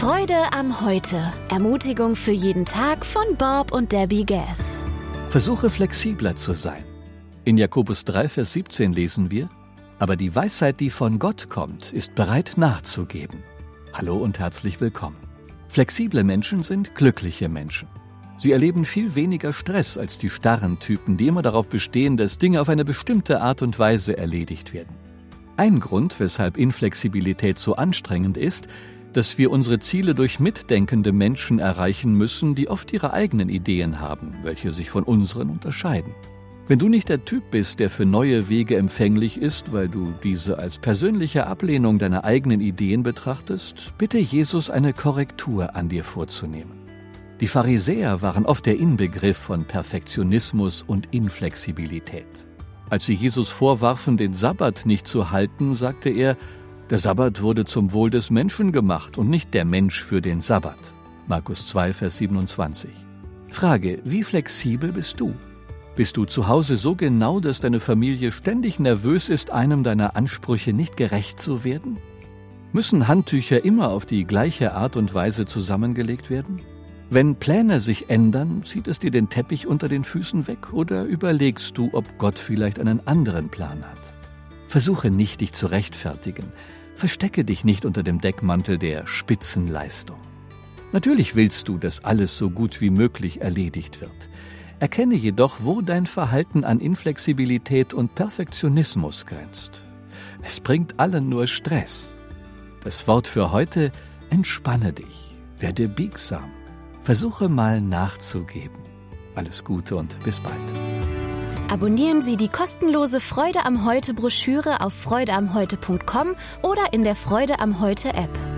Freude am Heute. Ermutigung für jeden Tag von Bob und Debbie Gass. Versuche flexibler zu sein. In Jakobus 3, Vers 17 lesen wir, aber die Weisheit, die von Gott kommt, ist bereit nachzugeben. Hallo und herzlich willkommen. Flexible Menschen sind glückliche Menschen. Sie erleben viel weniger Stress als die starren Typen, die immer darauf bestehen, dass Dinge auf eine bestimmte Art und Weise erledigt werden. Ein Grund, weshalb Inflexibilität so anstrengend ist, dass wir unsere Ziele durch mitdenkende Menschen erreichen müssen, die oft ihre eigenen Ideen haben, welche sich von unseren unterscheiden. Wenn du nicht der Typ bist, der für neue Wege empfänglich ist, weil du diese als persönliche Ablehnung deiner eigenen Ideen betrachtest, bitte Jesus eine Korrektur an dir vorzunehmen. Die Pharisäer waren oft der Inbegriff von Perfektionismus und Inflexibilität. Als sie Jesus vorwarfen, den Sabbat nicht zu halten, sagte er, der Sabbat wurde zum Wohl des Menschen gemacht und nicht der Mensch für den Sabbat. Markus 2, Vers 27. Frage, wie flexibel bist du? Bist du zu Hause so genau, dass deine Familie ständig nervös ist, einem deiner Ansprüche nicht gerecht zu werden? Müssen Handtücher immer auf die gleiche Art und Weise zusammengelegt werden? Wenn Pläne sich ändern, zieht es dir den Teppich unter den Füßen weg oder überlegst du, ob Gott vielleicht einen anderen Plan hat? Versuche nicht, dich zu rechtfertigen. Verstecke dich nicht unter dem Deckmantel der Spitzenleistung. Natürlich willst du, dass alles so gut wie möglich erledigt wird. Erkenne jedoch, wo dein Verhalten an Inflexibilität und Perfektionismus grenzt. Es bringt allen nur Stress. Das Wort für heute, entspanne dich, werde biegsam. Versuche mal nachzugeben. Alles Gute und bis bald. Abonnieren Sie die kostenlose Freude am Heute Broschüre auf freudeamheute.com oder in der Freude am Heute App.